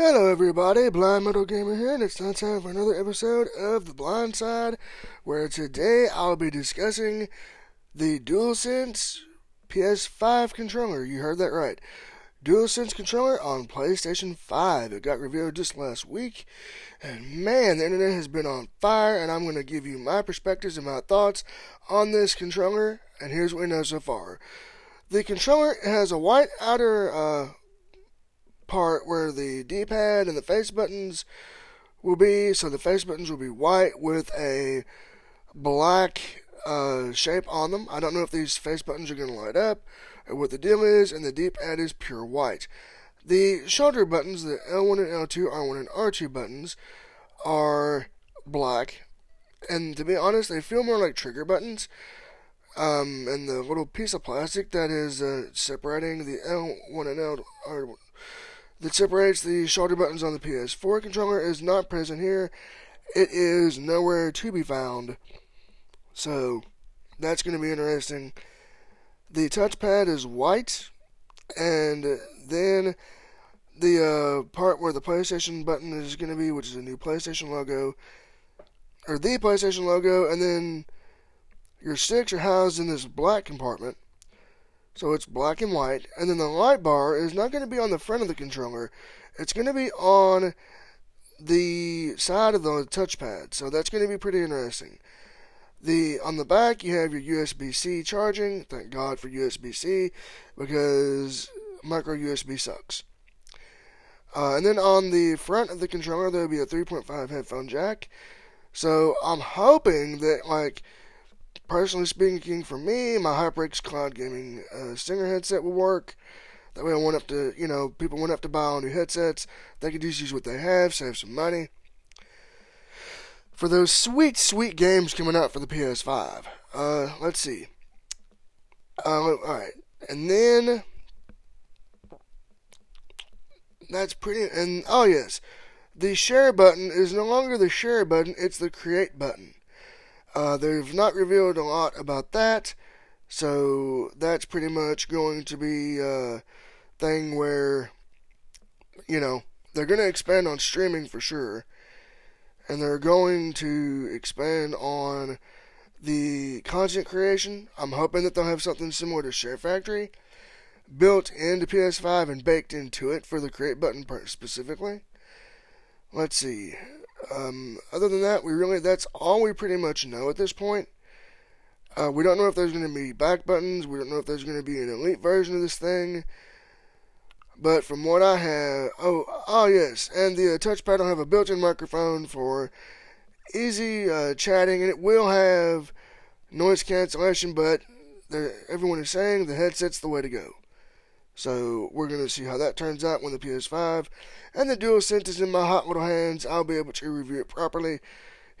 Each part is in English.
Hello, everybody. Blind Metal Gamer here, and it's time for another episode of The Blind Side, where today I'll be discussing the DualSense PS5 controller. You heard that right. DualSense controller on PlayStation 5. It got revealed just last week, and man, the internet has been on fire, and I'm going to give you my perspectives and my thoughts on this controller, and here's what we know so far. The controller has a white outer uh, part where the D-pad and the face buttons will be. So the face buttons will be white with a black uh, shape on them. I don't know if these face buttons are going to light up or what the deal is, and the D-pad is pure white. The shoulder buttons, the L1 and L2, R1 and R2 buttons, are black, and to be honest, they feel more like trigger buttons. Um, and the little piece of plastic that is uh, separating the L1 and L that separates the shoulder buttons on the PS4 controller is not present here. It is nowhere to be found. So, that's going to be interesting. The touchpad is white, and then the uh, part where the PlayStation button is going to be, which is a new PlayStation logo, or the PlayStation logo, and then your sticks are housed in this black compartment. So it's black and white. And then the light bar is not going to be on the front of the controller. It's going to be on the side of the touchpad. So that's going to be pretty interesting. The on the back you have your USB-C charging. Thank God for USB-C because micro USB sucks. Uh, and then on the front of the controller there will be a 3.5 headphone jack. So I'm hoping that like personally speaking, for me, my HyperX Cloud Gaming uh, Stinger headset will work. That way, I won't have to, you know, people won't have to buy all new headsets. They can just use what they have, save some money. For those sweet, sweet games coming out for the PS5, uh, let's see. Uh, all right, and then that's pretty. And oh yes, the share button is no longer the share button; it's the create button. Uh, they've not revealed a lot about that, so that's pretty much going to be a thing where, you know, they're going to expand on streaming for sure, and they're going to expand on the content creation. I'm hoping that they'll have something similar to Share Factory built into PS5 and baked into it for the create button part specifically. Let's see. Um, other than that, we really that's all we pretty much know at this point. Uh, we don't know if there's going to be back buttons. We don't know if there's going to be an elite version of this thing. But from what I have, oh, oh yes, and the uh, touchpad will have a built-in microphone for easy uh, chatting, and it will have noise cancellation. But everyone is saying the headset's the way to go. So we're going to see how that turns out when the PS5 and the DualSense is in my hot little hands. I'll be able to review it properly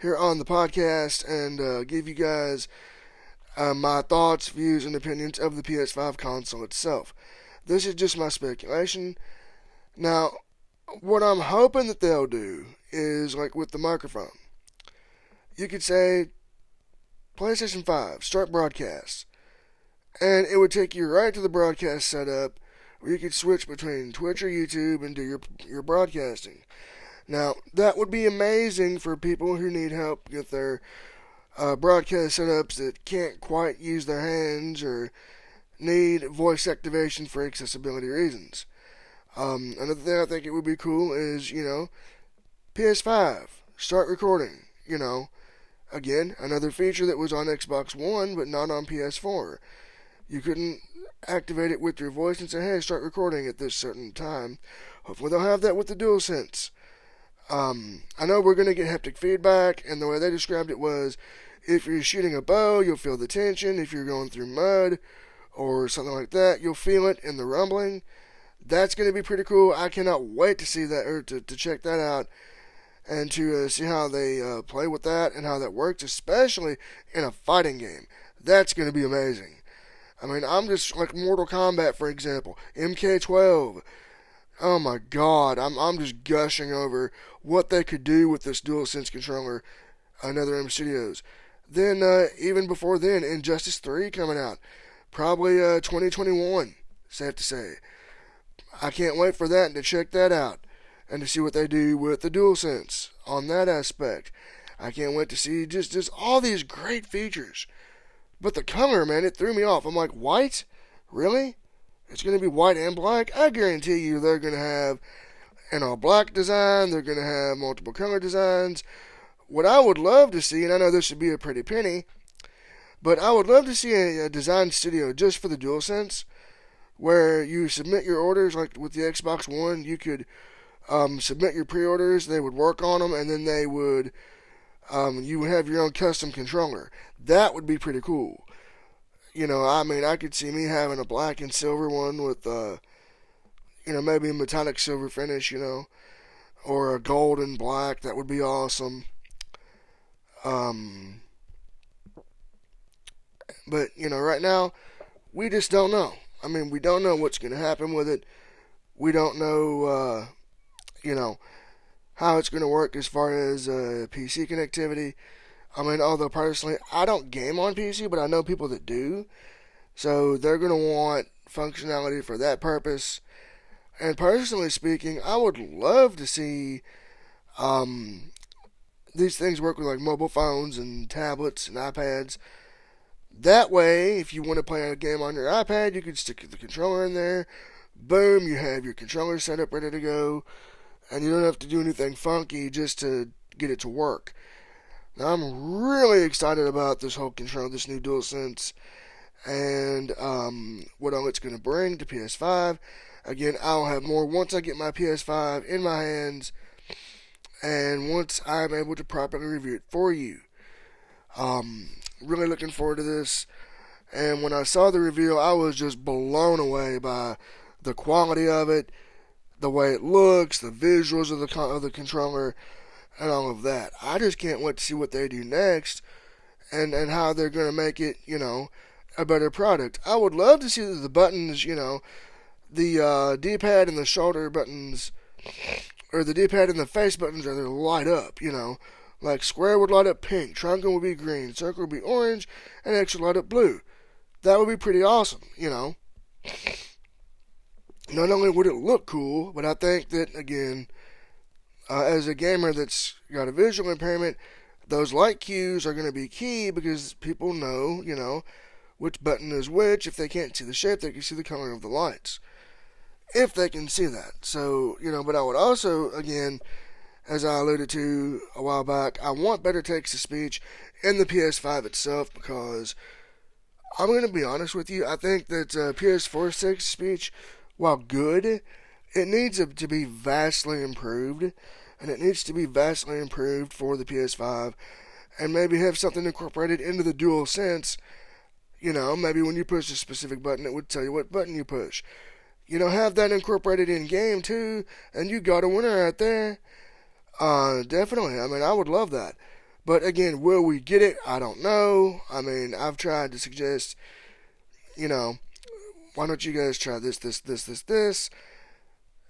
here on the podcast and uh, give you guys uh, my thoughts, views, and opinions of the PS5 console itself. This is just my speculation. Now, what I'm hoping that they'll do is like with the microphone. You could say PlayStation 5, start broadcast. And it would take you right to the broadcast setup where you could switch between Twitch or YouTube and do your your broadcasting. Now that would be amazing for people who need help with their uh, broadcast setups that can't quite use their hands or need voice activation for accessibility reasons. Um, another thing I think it would be cool is you know PS5 start recording. You know, again another feature that was on Xbox One but not on PS4. You couldn't activate it with your voice and say, hey, start recording at this certain time. Hopefully they'll have that with the DualSense. Um, I know we're going to get haptic feedback, and the way they described it was if you're shooting a bow, you'll feel the tension. If you're going through mud or something like that, you'll feel it in the rumbling. That's going to be pretty cool. I cannot wait to see that or to, to check that out and to uh, see how they uh, play with that and how that works, especially in a fighting game. That's going to be amazing. I mean, I'm just like Mortal Kombat, for example, MK12. Oh my God, I'm I'm just gushing over what they could do with this DualSense controller. NetherRealm Studios. Then uh, even before then, Injustice 3 coming out, probably uh, 2021. Safe to say. I can't wait for that and to check that out. and to see what they do with the DualSense on that aspect. I can't wait to see just just all these great features. But the color, man, it threw me off. I'm like, white? Really? It's going to be white and black? I guarantee you they're going to have an all black design. They're going to have multiple color designs. What I would love to see, and I know this would be a pretty penny, but I would love to see a, a design studio just for the DualSense where you submit your orders, like with the Xbox One, you could um, submit your pre-orders. They would work on them, and then they would um, you would have your own custom controller. That would be pretty cool. You know, I mean, I could see me having a black and silver one with, uh, you know, maybe a metallic silver finish, you know, or a gold and black. That would be awesome. Um, but you know, right now, we just don't know. I mean, we don't know what's going to happen with it. We don't know, uh, you know, how it's going to work as far as uh, PC connectivity. I mean, although personally, I don't game on PC, but I know people that do. So they're going to want functionality for that purpose. And personally speaking, I would love to see um, these things work with like mobile phones and tablets and iPads. That way, if you want to play a game on your iPad, you can stick the controller in there. Boom, you have your controller set up ready to go. And you don't have to do anything funky just to get it to work. Now, I'm really excited about this whole control, this new DualSense, and um, what all it's going to bring to PS5. Again, I'll have more once I get my PS5 in my hands and once I'm able to properly review it for you. Um, really looking forward to this. And when I saw the reveal, I was just blown away by the quality of it, the way it looks, the visuals of the of the controller, and all of that. I just can't wait to see what they do next, and and how they're to make it, you know, a better product. I would love to see the buttons, you know, the uh, D-pad and the shoulder buttons, or the D-pad and the face buttons, are they light up, you know like square would light up pink, triangle would be green, circle would be orange, and X would light up blue. That would be pretty awesome, you know. Not only would it look cool, but I think that, again, uh, as a gamer that's got a visual impairment, those light cues are going to be key because people know, you know, which button is which. If they can't see the shape, they can see the color of the lights. If they can see that. So, you know, but I would also, again, as I alluded to a while back, I want better text to speech in the PS5 itself because I'm going to be honest with you. I think that uh, PS4 text speech, while good, it needs to be vastly improved, and it needs to be vastly improved for the PS5, and maybe have something incorporated into the DualSense. You know, maybe when you push a specific button, it would tell you what button you push. You know, have that incorporated in game too, and you got a winner out there. Uh, definitely. I mean, I would love that. But again, will we get it? I don't know. I mean, I've tried to suggest, you know, why don't you guys try this, this, this, this, this?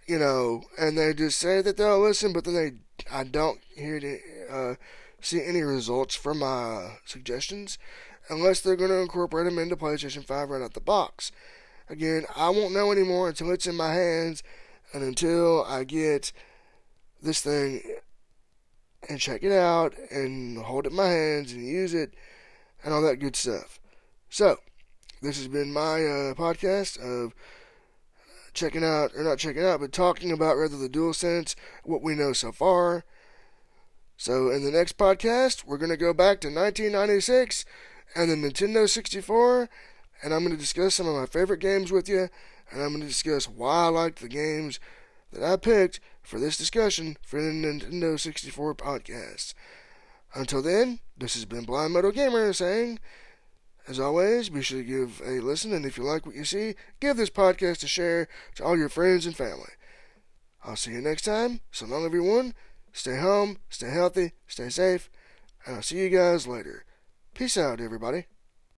You know, and they just say that they'll listen, but then they, I don't hear the, uh, see any results from my suggestions unless they're going to incorporate them into PlayStation 5 right out the box. Again, I won't know anymore until it's in my hands and until I get this thing and check it out and hold it in my hands and use it and all that good stuff. So, this has been my uh, podcast of checking out, or not checking out, but talking about rather the DualSense, what we know so far. So, in the next podcast, we're going to go back to 1996 and the Nintendo 64, and I'm going to discuss some of my favorite games with you, and I'm going to discuss why I liked the games that I picked for this discussion for the Nintendo 64 podcast. Until then, this has been Blind Metal Gamer saying, as always, be sure to give a listen, and if you like what you see, give this podcast a share to all your friends and family. I'll see you next time. So long, everyone. Stay home, stay healthy, stay safe, and I'll see you guys later. Peace out, everybody.